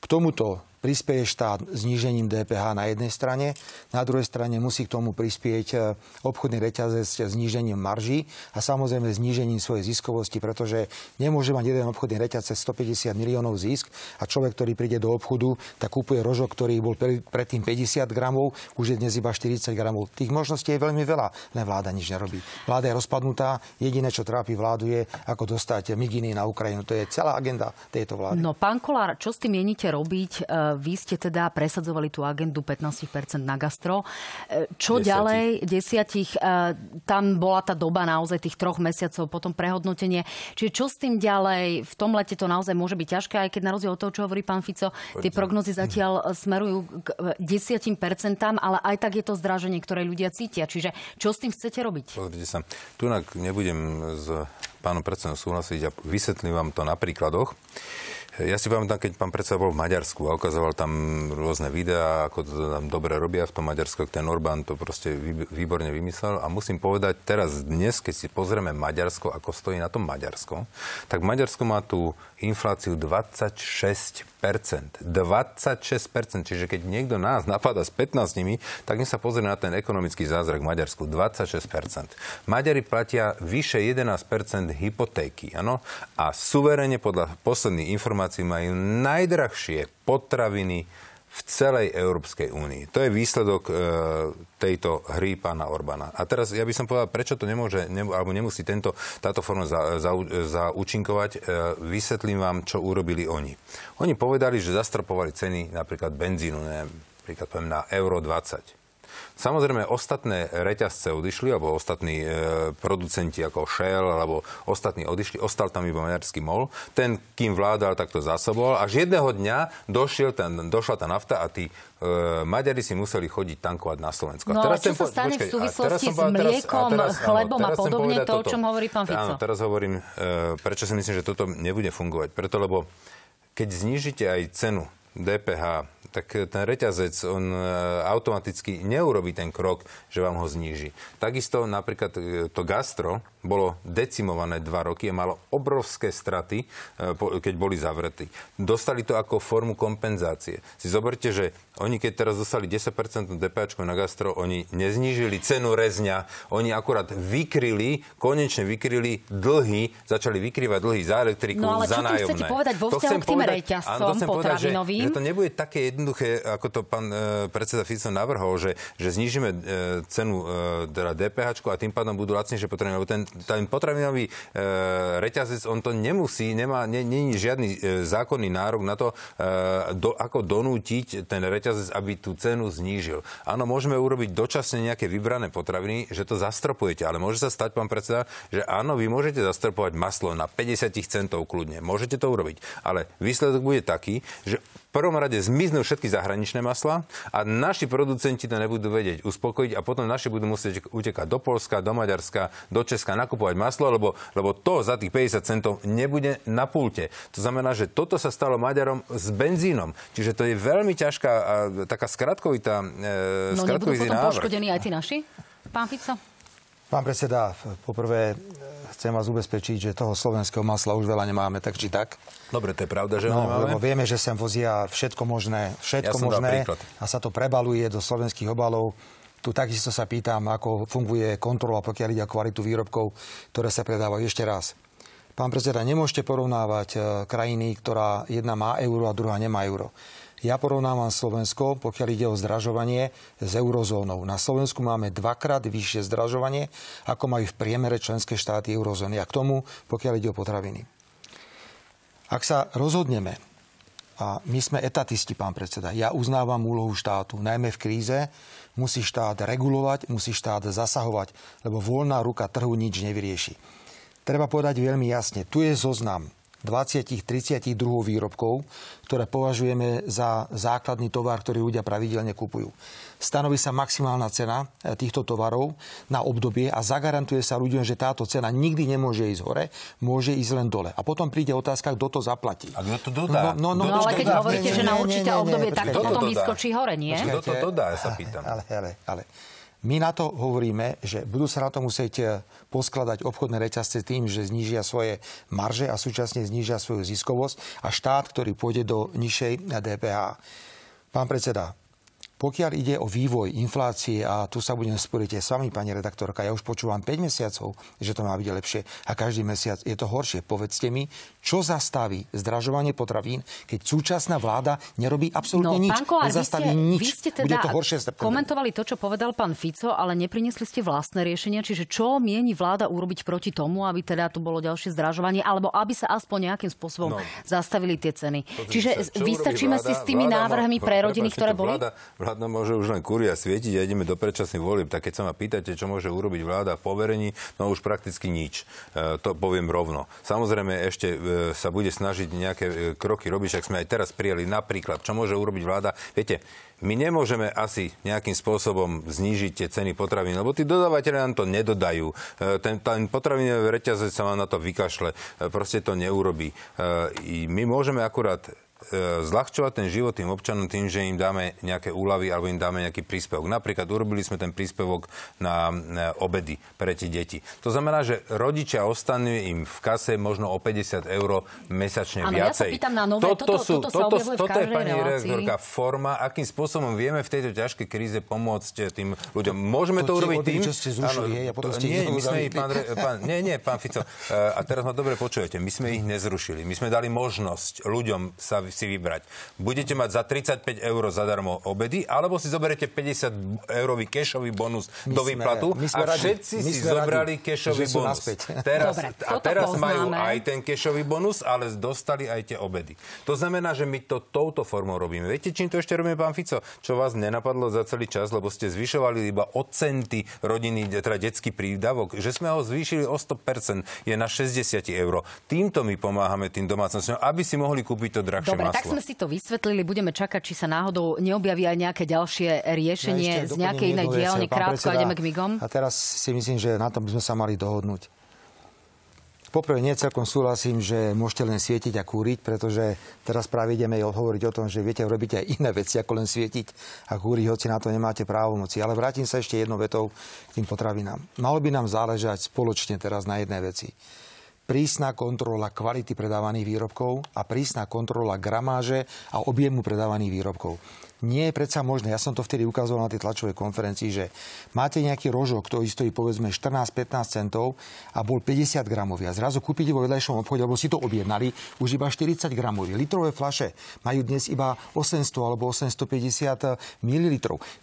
K tomuto prispieje štát znížením DPH na jednej strane, na druhej strane musí k tomu prispieť e, obchodný reťazec znížením marží a samozrejme znížením svojej ziskovosti, pretože nemôže mať jeden obchodný reťazec 150 miliónov zisk a človek, ktorý príde do obchodu, tak kúpuje rožok, ktorý bol predtým 50 gramov, už je dnes iba 40 gramov. Tých možností je veľmi veľa, len vláda nič nerobí. Vláda je rozpadnutá, jediné, čo trápi vládu je, ako dostať miginy na Ukrajinu. To je celá agenda tejto vlády. No, pán Kolár, čo s tým mienite robiť? E, vy ste teda presadzovali tú agendu 15% na gastro. E, čo ďalej? Desiatich. E, tam bola tá doba naozaj tých troch mesiacov, potom prehodnotenie. Čiže čo s tým ďalej? V tom lete to naozaj môže byť ťažké, aj keď na rozdiel od toho, čo hovorí pán Fico, tie prognozy zatiaľ smerujú k 10%, ale aj tak je to zdraženie, ktoré ľudia cítia. Čiže čo s tým chcete robiť? Pozrite sa, tu nebudem s pánom predsedom súhlasiť a vysvetlím vám to na príkladoch. Ja si pamätám, keď pán predseda bol v Maďarsku a ukazoval tam rôzne videá, ako to tam dobre robia v tom Maďarsku, ten Orbán to proste výborne vymyslel. A musím povedať, teraz dnes, keď si pozrieme Maďarsko, ako stojí na tom Maďarsko, tak Maďarsko má tú infláciu 26% 26%. Čiže keď niekto nás napadá s 15 tak nech sa pozrie na ten ekonomický zázrak v Maďarsku. 26%. Maďari platia vyše 11% hypotéky. Ano? A suverene podľa posledných informácií majú najdrahšie potraviny, v celej Európskej únii. To je výsledok e, tejto hry pána Orbána. A teraz ja by som povedal, prečo to nemôže, ne, alebo nemusí tento, táto forma za, za, zaúčinkovať. E, vysvetlím vám, čo urobili oni. Oni povedali, že zastropovali ceny napríklad benzínu, neviem, napríklad poviem na euro 20 Samozrejme, ostatné reťazce odišli, alebo ostatní e, producenti ako Shell, alebo ostatní odišli, ostal tam iba maďarský mol. Ten, kým vládal, tak to zásoboval. Až jedného dňa došiel ten, došla tá nafta a tí e, Maďari si museli chodiť tankovať na Slovensko. No, a teraz čo sa stane počkej, v súvislosti s mliekom, teraz, teraz, chlebom áno, a podobne, to, o čom hovorí pán Fico? Áno, teraz hovorím, e, prečo si myslím, že toto nebude fungovať. Preto, lebo keď znížite aj cenu DPH tak ten reťazec, on e, automaticky neurobí ten krok, že vám ho zníži. Takisto napríklad e, to gastro bolo decimované dva roky a malo obrovské straty, e, keď boli zavretí. Dostali to ako formu kompenzácie. Si zoberte, že oni keď teraz dostali 10% DPH na gastro, oni neznížili cenu rezňa, oni akurát vykryli, konečne vykryli dlhy, začali vykrývať dlhy za elektriku, no, ale za nájomné. Chcete povedať vo vzťahu k tým reťazcom potravinovým? Že, že to nebude také jednoduché, ako to pán e, predseda Fico navrhol, že, že znížime e, cenu e, teda DPH a tým pádom budú lacnejšie potraviny, lebo ten, ten potravinový e, reťazec, on to nemusí, nemá, není žiadny e, zákonný nárok na to, e, do, ako donútiť ten reťazec aby tú cenu znížil. Áno, môžeme urobiť dočasne nejaké vybrané potraviny, že to zastropujete, ale môže sa stať, pán predseda, že áno, vy môžete zastropovať maslo na 50 centov kľudne. Môžete to urobiť. Ale výsledok bude taký, že prvom rade zmiznú všetky zahraničné masla a naši producenti to nebudú vedieť uspokojiť a potom naši budú musieť utekať do Polska, do Maďarska, do Česka nakupovať maslo, lebo, lebo to za tých 50 centov nebude na pulte. To znamená, že toto sa stalo Maďarom s benzínom. Čiže to je veľmi ťažká a taká skratkovitá e, No nebudú potom návrh. poškodení aj tí naši? Pán Fico? Pán predseda, poprvé chcem vás ubezpečiť, že toho slovenského masla už veľa nemáme, tak či tak. Dobre, to je pravda, že no, nemáme. Lebo vieme, že sem vozia všetko možné, všetko ja možné a sa to prebaluje do slovenských obalov. Tu takisto sa pýtam, ako funguje kontrola, pokiaľ ide o kvalitu výrobkov, ktoré sa predávajú. Ešte raz. Pán predseda, nemôžete porovnávať e, krajiny, ktorá jedna má euro a druhá nemá euro. Ja porovnávam Slovensko, pokiaľ ide o zdražovanie, s eurozónou. Na Slovensku máme dvakrát vyššie zdražovanie, ako majú v priemere členské štáty eurozóny. A k tomu, pokiaľ ide o potraviny. Ak sa rozhodneme, a my sme etatisti, pán predseda, ja uznávam úlohu štátu, najmä v kríze, musí štát regulovať, musí štát zasahovať, lebo voľná ruka trhu nič nevyrieši. Treba povedať veľmi jasne, tu je zoznam 20-32 výrobkov, ktoré považujeme za základný tovar, ktorý ľudia pravidelne kupujú. Stanoví sa maximálna cena e, týchto tovarov na obdobie a zagarantuje sa ľuďom, že táto cena nikdy nemôže ísť hore, môže ísť len dole. A potom príde otázka, kto to zaplatí. A kto to dodá? No, no, no, no ale keď dodá? hovoríte, že na určité obdobie, tak to potom vyskočí hore, nie? Kto to dodá, ja sa pýtam. Ale, ale, ale. My na to hovoríme, že budú sa na to musieť e, poskladať obchodné reťazce tým, že znížia svoje marže a súčasne znížia svoju ziskovosť a štát, ktorý pôjde do nižšej DPH. Pán predseda, pokiaľ ide o vývoj inflácie, a tu sa budem sporiť aj s vami, pani redaktorka, ja už počúvam 5 mesiacov, že to má byť lepšie a každý mesiac je to horšie. Povedzte mi, čo zastaví zdražovanie potravín, keď súčasná vláda nerobí absolútne no, nič. Pán Kolár, Nezastaví vy ste, nič. Vy ste teda Bude to horšie komentovali to, čo povedal pán Fico, ale neprinesli ste vlastné riešenia. Čiže čo mieni vláda urobiť proti tomu, aby teda tu bolo ďalšie zdražovanie, alebo aby sa aspoň nejakým spôsobom no, zastavili tie ceny. Čiže sa, vystačíme si s tými návrhmi pre rodiny, ktoré boli? Vláda, vláda môže už len kuria svietiť a ideme do predčasných volieb. Tak keď sa ma pýtate, čo môže urobiť vláda v poverení, no už prakticky nič. E, to poviem rovno. Samozrejme ešte e, sa bude snažiť nejaké e, kroky robiť, ak sme aj teraz prijali napríklad, čo môže urobiť vláda. Viete, my nemôžeme asi nejakým spôsobom znížiť tie ceny potravín, lebo tí dodávateľe nám to nedodajú. Ten, ten potravinový reťazec sa vám na to vykašle, proste to neurobí. My môžeme akurát E, zľahčovať ten život tým občanom tým, že im dáme nejaké úlavy alebo im dáme nejaký príspevok. Napríklad urobili sme ten príspevok na obedy pre tie deti. To znamená, že rodičia ostanú im v kase možno o 50 eur mesačne ano, viacej. Ja sa pýtam na nové, toto, toto, sú, toto, toto, toto, toto je, pani redaktorka, forma, akým spôsobom vieme v tejto ťažkej kríze pomôcť tým ľuďom. Môžeme to, to urobiť tým... Čo ste zrušili, áno, a potom ste nie, my sme ich, pán, pán, nie, nie, pán Fico, e, a teraz ma dobre počujete, my sme ich nezrušili. My sme dali možnosť ľuďom sa si vybrať. Budete mať za 35 eur zadarmo obedy, alebo si zoberete 50 eurový kešový bonus my do výplatu sme, a všetci radi, si zobrali kešový bonus. Teraz, Dobre, a teraz majú aj ten kešový bonus, ale dostali aj tie obedy. To znamená, že my to touto formou robíme. Viete, čím to ešte robíme, pán Fico? Čo vás nenapadlo za celý čas, lebo ste zvyšovali iba o centy rodiny, teda detský prídavok, že sme ho zvýšili o 100%, je na 60 eur. Týmto my pomáhame tým domácnostiam, aby si mohli kúpiť to drahšie Dobre, maslo. tak sme si to vysvetlili, budeme čakať, či sa náhodou neobjaví aj nejaké ďalšie riešenie no, z nejakej inej dielne. Krátko a ideme k migom. A teraz si myslím, že na tom by sme sa mali dohodnúť. Poprvé nie celkom súhlasím, že môžete len svietiť a kúriť, pretože teraz práve ideme hovoriť o tom, že viete robiť aj iné veci, ako len svietiť a kúriť, hoci na to nemáte právomoci. Ale vrátim sa ešte jednou vetou k tým potravinám. Malo by nám záležať spoločne teraz na jednej veci prísna kontrola kvality predávaných výrobkov a prísna kontrola gramáže a objemu predávaných výrobkov. Nie je predsa možné, ja som to vtedy ukazoval na tej tlačovej konferencii, že máte nejaký rožok, ktorý stojí povedzme 14-15 centov a bol 50 gramový a zrazu kúpite vo vedľajšom obchode, alebo si to objednali, už iba 40 gramový. Litrové flaše majú dnes iba 800 alebo 850 ml.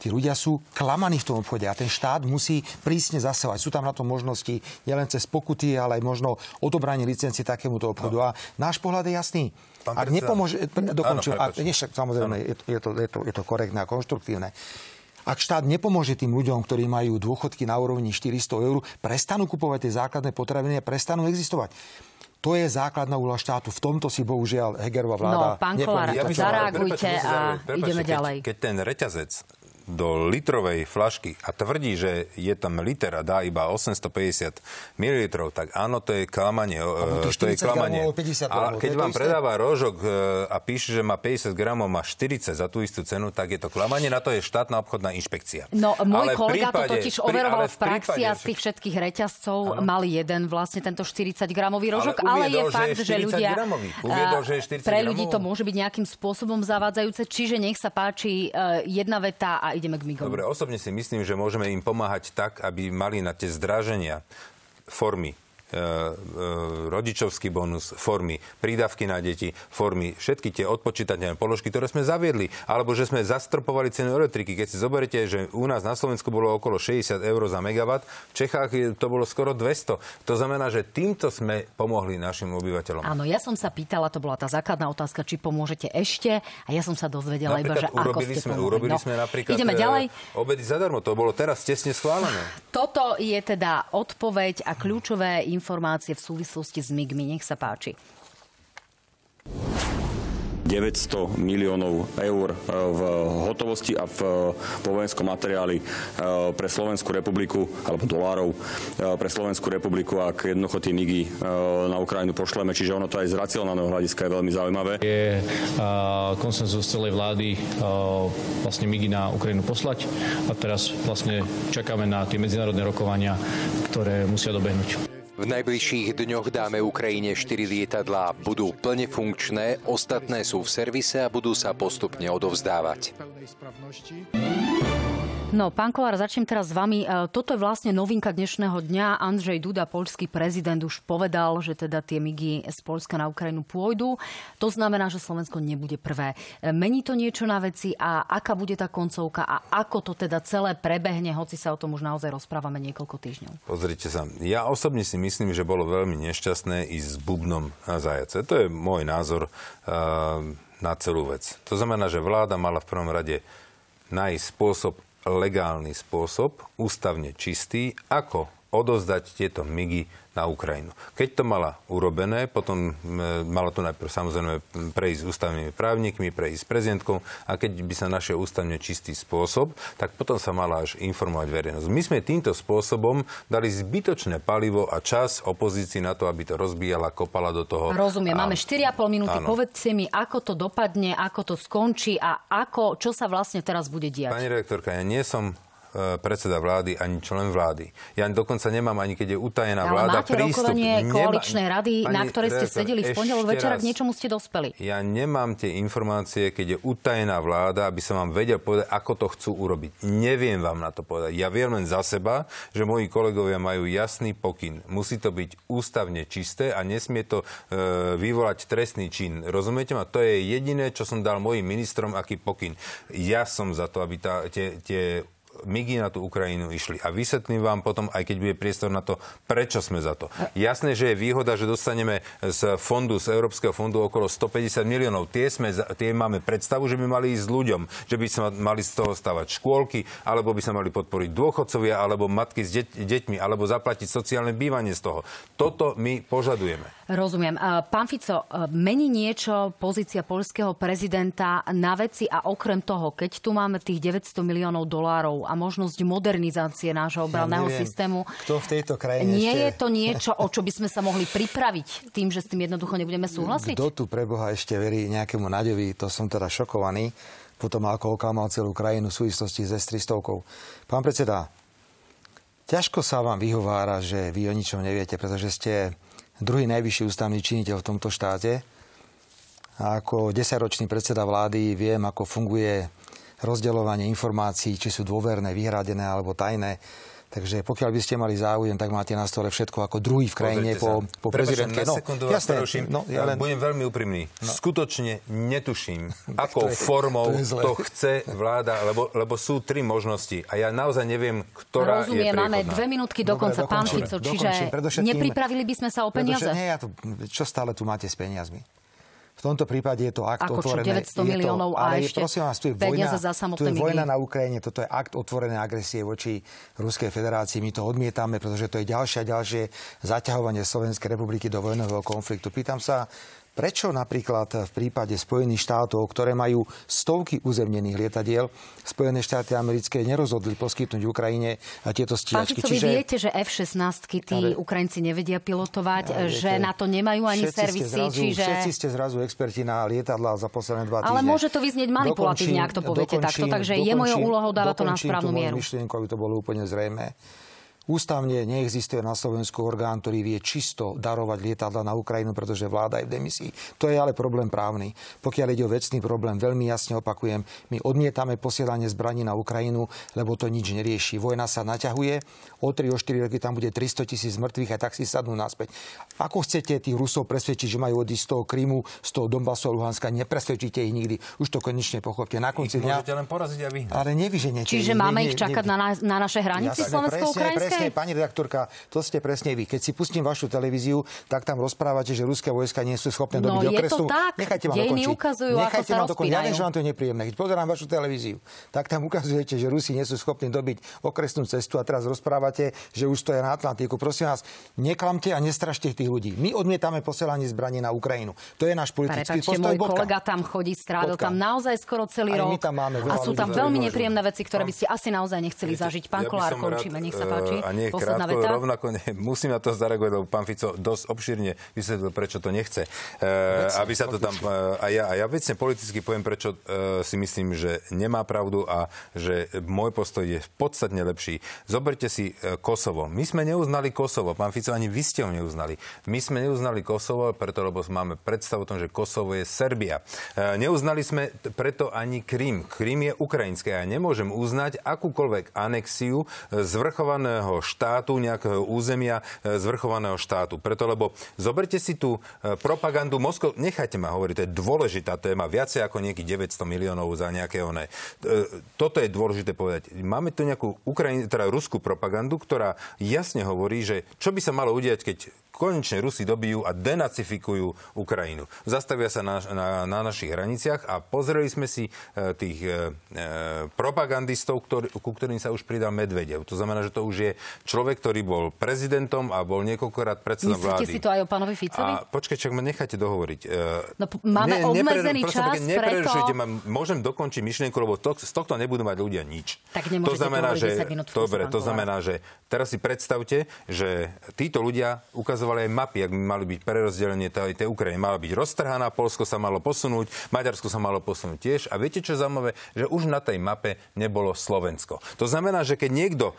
Tí ľudia sú klamaní v tom obchode a ten štát musí prísne zasávať. Sú tam na to možnosti nielen cez pokuty, ale aj možno odobranie licencie takémuto obchodu. No. A náš pohľad je jasný. Pán ak nepomôže, dokončujem, ak, nie, samozrejme, je to, je, to, je, to, je to korektné a konštruktívne. Ak štát nepomôže tým ľuďom, ktorí majú dôchodky na úrovni 400 eur, prestanú kupovať tie základné potraviny a prestanú existovať. To je základná úloha štátu. V tomto si bohužiaľ Hegerová vláda... No, pán Kolár, ja zareagujte a ideme ďalej. Keď, keď ten reťazec do litrovej flašky a tvrdí, že je tam liter a dá iba 850 ml, tak áno, to je klamanie. To, to je klamanie. a keď vám predáva rožok e, a píše, že má 50 gramov, má 40 za tú istú cenu, tak je to klamanie. Na to je štátna obchodná inšpekcia. No, môj ale kolega prípade, to totiž overoval v, v praxi a z tých všetkých reťazcov ano. mali jeden vlastne tento 40 gramový rožok, ale, uviedol, ale je fakt, že, že ľudia... Uviedol, že je 40 pre ľudí to môže byť nejakým spôsobom zavádzajúce, čiže nech sa páči jedna veta a ideme k migom. Dobre, osobne si myslím, že môžeme im pomáhať tak, aby mali na tie zdraženia formy rodičovský bonus, formy prídavky na deti, formy všetky tie odpočítateľné položky, ktoré sme zaviedli, alebo že sme zastropovali cenu elektriky. Keď si zoberiete, že u nás na Slovensku bolo okolo 60 eur za megawatt, v Čechách to bolo skoro 200. To znamená, že týmto sme pomohli našim obyvateľom. Áno, ja som sa pýtala, to bola tá základná otázka, či pomôžete ešte a ja som sa dozvedela napríklad iba, že ako ste sme, pomohli. Urobili no. sme napríklad Ideme e, ďalej. obedy zadarmo, to bolo teraz tesne schválené. Toto je teda odpoveď a kľúčové informácie v súvislosti s MIGmi. Nech sa páči. 900 miliónov eur v hotovosti a v, vo vojenskom materiáli pre Slovenskú republiku, alebo dolárov pre Slovenskú republiku, ak jednoducho tie migy na Ukrajinu pošleme. Čiže ono to aj z racionálneho hľadiska je veľmi zaujímavé. Je konsenzus celej vlády vlastne migy na Ukrajinu poslať a teraz vlastne čakáme na tie medzinárodné rokovania, ktoré musia dobehnúť. V najbližších dňoch dáme Ukrajine 4 lietadlá. Budú plne funkčné, ostatné sú v servise a budú sa postupne odovzdávať. No, pán Kolár, začnem teraz s vami. E, toto je vlastne novinka dnešného dňa. Andrzej Duda, poľský prezident, už povedal, že teda tie migy z Polska na Ukrajinu pôjdu. To znamená, že Slovensko nebude prvé. E, mení to niečo na veci a aká bude tá koncovka a ako to teda celé prebehne, hoci sa o tom už naozaj rozprávame niekoľko týždňov? Pozrite sa, ja osobne si myslím, že bolo veľmi nešťastné ísť s bubnom na zajace. To je môj názor uh, na celú vec. To znamená, že vláda mala v prvom rade nájsť spôsob, legálny spôsob, ústavne čistý, ako odozdať tieto migy na Ukrajinu. Keď to mala urobené, potom malo to najprv samozrejme prejsť s ústavnými právnikmi, prejsť s prezidentkou a keď by sa našiel ústavne čistý spôsob, tak potom sa mala až informovať verejnosť. My sme týmto spôsobom dali zbytočné palivo a čas opozícii na to, aby to rozbíjala, kopala do toho. Rozumiem, a... máme 4,5 minúty. Áno. Povedzte mi, ako to dopadne, ako to skončí a ako, čo sa vlastne teraz bude diať. Pani redaktorka, ja nie som E, predseda vlády ani člen vlády. Ja dokonca nemám ani keď je utajená Ale vláda máte prístup. rokovanie koaličnej rady, Nema... na ktorej ste sedeli v pondelok večera, k niečomu ste dospeli. Ja nemám tie informácie, keď je utajená vláda, aby som vám vedel povedať, ako to chcú urobiť. Neviem vám na to povedať. Ja viem len za seba, že moji kolegovia majú jasný pokyn. Musí to byť ústavne čisté a nesmie to e, vyvolať trestný čin. Rozumiete ma? To je jediné, čo som dal mojim ministrom, aký pokyn. Ja som za to, aby tá, tie, tie migy na tú Ukrajinu išli. A vysvetlím vám potom, aj keď bude priestor na to, prečo sme za to. Jasné, že je výhoda, že dostaneme z fondu, z Európskeho fondu okolo 150 miliónov. Tie, sme, tie máme predstavu, že by mali ísť ľuďom, že by sa mali z toho stavať škôlky, alebo by sa mali podporiť dôchodcovia, alebo matky s deť, deťmi, alebo zaplatiť sociálne bývanie z toho. Toto my požadujeme. Rozumiem. Pán Fico, mení niečo pozícia polského prezidenta na veci a okrem toho, keď tu máme tých 900 miliónov dolárov a možnosť modernizácie nášho obranného ja systému. Kto v tejto krajine Nie ešte... je to niečo, o čo by sme sa mohli pripraviť tým, že s tým jednoducho nebudeme súhlasiť? Kto tu preboha ešte verí nejakému naďovi, to som teda šokovaný, potom ako oklamal celú krajinu v súvislosti s S-300. Pán predseda, ťažko sa vám vyhovára, že vy o ničom neviete, pretože ste druhý najvyšší ústavný činiteľ v tomto štáte. A ako desaťročný predseda vlády viem, ako funguje rozdeľovanie informácií, či sú dôverné, vyhradené alebo tajné. Takže pokiaľ by ste mali záujem, tak máte na stole všetko ako druhý v krajine po, po prezidentke. No, jasné, no, ja len... Budem veľmi úprimný. No. Skutočne netuším, akou to je, formou to, to chce vláda, lebo, lebo sú tri možnosti. A ja naozaj neviem, ktorá Rozumiem, je máme dve minútky do konca, pán Fico. Čiže nepripravili by sme sa o peniaze? Nie, ja to, čo stále tu máte s peniazmi? V tomto prípade je to akt Ako otvorené. Čo, 900 miliónov to, ale a ešte prosím vás, tu je vojna, za tu je vojna na Ukrajine, toto je akt otvorenej agresie voči Ruskej federácii. My to odmietame, pretože to je ďalšie a ďalšie zaťahovanie Slovenskej republiky do vojnového konfliktu. Pýtam sa, Prečo napríklad v prípade Spojených štátov, ktoré majú stovky uzemnených lietadiel, Spojené štáty americké nerozhodli poskytnúť Ukrajine a tieto stíhačky? Čiže... vy viete, že F-16 tí ale... Ukrajinci nevedia pilotovať, že viete, na to nemajú ani servisy. Zrazu, čiže... Všetci ste zrazu experti na lietadla za posledné dva týždne. Ale môže to vyznieť manipulatívne, ak to poviete dokončím, takto. Takže dokončím, je mojou úlohou dávať to na správnu mieru. myšlienku, aby to bolo úplne zrejme. Ústavne neexistuje na Slovensku orgán, ktorý vie čisto darovať lietadla na Ukrajinu, pretože vláda je v demisii. To je ale problém právny. Pokiaľ ide o vecný problém, veľmi jasne opakujem, my odmietame posielanie zbraní na Ukrajinu, lebo to nič nerieši. Vojna sa naťahuje, o 3 o 4 roky tam bude 300 tisíc mŕtvych a tak si sadnú naspäť. Ako chcete tých Rusov presvedčiť, že majú odísť z toho Krymu, z toho Donbasu a Luhanska, nepresvedčíte ich nikdy. Už to konečne pochopte. Na konci dňa... len poraziť a vyhnať. Ale nevyženete. Čiže máme ich čakať na, na, na naše hranice ja, slovensko-ukrajinské? Presne, pani redaktorka, to ste presne vy. Keď si pustím vašu televíziu, tak tam rozprávate, že ruské vojska nie sú schopné No, dobiť je to okresu. tak. Nechajte ma Dejiny dokončiť. ukazujú, ako Nechajte sa ma dokončiť. Ja viem, že vám to je nepríjemné. Keď pozerám vašu televíziu, tak tam ukazujete, že Rusi nie sú schopní dobiť okresnú cestu a teraz rozprávate, že už to je na Atlantiku. Prosím vás, neklamte a nestrašte tých ľudí. My odmietame posielanie zbraní na Ukrajinu. To je náš politický Prepačte, postoj. môj bodka. kolega tam chodí, strávil Bodka. tam naozaj skoro celý Aj rok. my tam máme veľa a sú tam veľmi nepríjemné veci, ktoré by ste asi naozaj nechceli zažiť. Pán Ja Kolár, končíme, nech sa páči. Eh, A nie Posledná krátko, veta. rovnako ne, musím na to zareagovať, lebo pán Fico dosť obšírne vysvetlil, prečo to nechce. E, aby sa to tam... E, a, ja, a ja vecne politicky poviem, prečo e, si myslím, že nemá pravdu a že môj postoj je podstatne lepší. Zoberte si e, Kosovo. My sme neuznali Kosovo. Pán Fico, ani vy ste ho neuznali. My sme neuznali Kosovo, preto, lebo máme predstavu o tom, že Kosovo je Serbia. E, neuznali sme t- preto ani Krym. Krym je ukrajinské. Ja nemôžem uznať akúkoľvek anexiu e, štátu, nejakého územia e, zvrchovaného štátu. Preto, lebo zoberte si tú e, propagandu Moskov, nechajte ma hovoriť, to je dôležitá téma, viacej ako nejakých 900 miliónov za nejaké oné. E, Toto je dôležité povedať. Máme tu nejakú Ukrajin, teda ruskú propagandu, ktorá jasne hovorí, že čo by sa malo udiať, keď konečne Rusi dobijú a denacifikujú Ukrajinu. Zastavia sa na, na, na našich hraniciach a pozreli sme si e, tých e, e, propagandistov, ktorý, ku ktorým sa už pridal Medvedev. To znamená, že to už je človek, ktorý bol prezidentom a bol niekoľkokrát predsedom Myslíte vlády. si to aj o pánovi Ficovi? A počkaj, čak ma nechajte dohovoriť. E, No, p- máme obmedzený prosím, čas, pekne, preto- ma, môžem dokončiť myšlienku, lebo to, z tohto nebudú mať ľudia nič. Tak to znamená, že, 10 minút v kuse, dobre, to znamená, že teraz si predstavte, že títo ľudia ukazovali aj mapy, ak by mali byť prerozdelenie tej, tej Ukrajiny. Mala byť roztrhaná, Polsko sa malo posunúť, Maďarsko sa malo posunúť tiež. A viete, čo je zaujímavé? Že už na tej mape nebolo Slovensko. To znamená, že keď niekto e,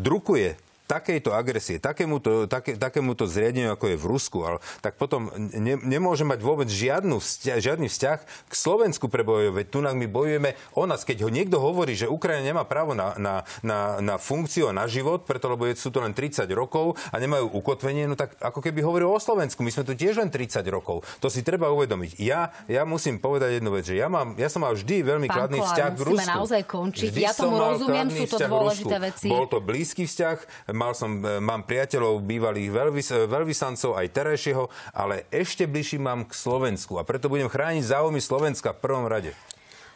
drukuje takejto agresie, takémuto, také, takémuto zriadeniu, ako je v Rusku, ale, tak potom ne, nemôže mať vôbec žiadnu vzťah, žiadny vzťah k Slovensku prebojovať. Veď tu my bojujeme o nás. Keď ho niekto hovorí, že Ukrajina nemá právo na, na, na, na funkciu a na život, preto lebo sú to len 30 rokov a nemajú ukotvenie, no tak ako keby hovoril o Slovensku. My sme tu tiež len 30 rokov. To si treba uvedomiť. Ja, ja musím povedať jednu vec, že ja, mám, ja som mal vždy veľmi Pán kladný Kolár, vzťah k Rusku. naozaj končiť. Vždy Ja tomu rozumiem, sú to dôležité veci. Bol to blízky vzťah, mal som, e, mám priateľov, bývalých veľvys, e, veľvyslancov, aj terajšieho, ale ešte bližší mám k Slovensku a preto budem chrániť záujmy Slovenska v prvom rade.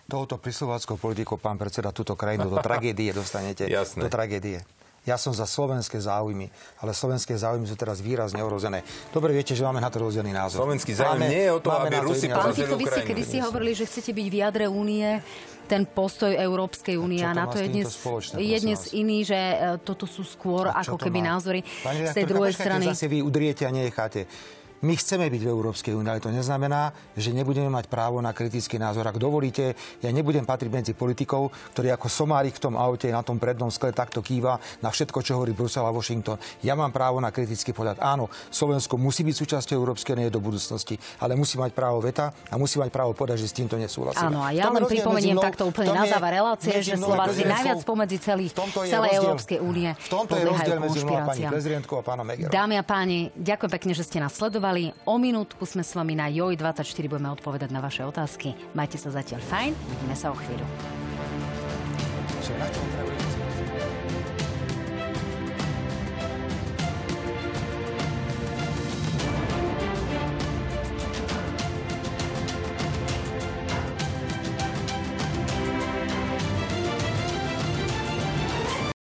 Touto prislováckou politikou, pán predseda, túto krajinu do tragédie dostanete. Jasné. Do tragédie. Ja som za slovenské záujmy, ale slovenské záujmy sú teraz výrazne ohrozené. Dobre viete, že máme na to rozdielný názor. Slovenský záujem nie je o to, máme aby na Rusi Pán Fico, vy ste Ukrajinu. kedysi hovorili, že chcete byť v jadre únie ten postoj Európskej únie a na to je dnes, spoločné, je dnes iný, že e, toto sú skôr ako keby má? názory Pani z tej druhej strany. Zase vy udriete a nenecháte. My chceme byť v Európskej únii, ale to neznamená, že nebudeme mať právo na kritický názor. Ak dovolíte, ja nebudem patriť medzi politikov, ktorí ako somárik v tom aute na tom prednom skle takto kýva na všetko, čo hovorí Brusel a Washington. Ja mám právo na kritický pohľad. Áno, Slovensko musí byť súčasťou Európskej únie do budúcnosti, ale musí mať právo veta a musí mať právo povedať, že s týmto nesúhlasíme. Áno, a ja len pripomeniem mnou- takto úplne na záver relácie, že Slováci najviac pomedzi celých, celej Európskej únie V tomto je rozdiel medzi pani prezidentkou a pánom Megerom. Dámy a páni, ďakujem pekne, že ste nás sledovali. O minútku sme s vami na JOJ24 budeme odpovedať na vaše otázky. Majte sa zatiaľ fajn, vidíme sa o chvíľu.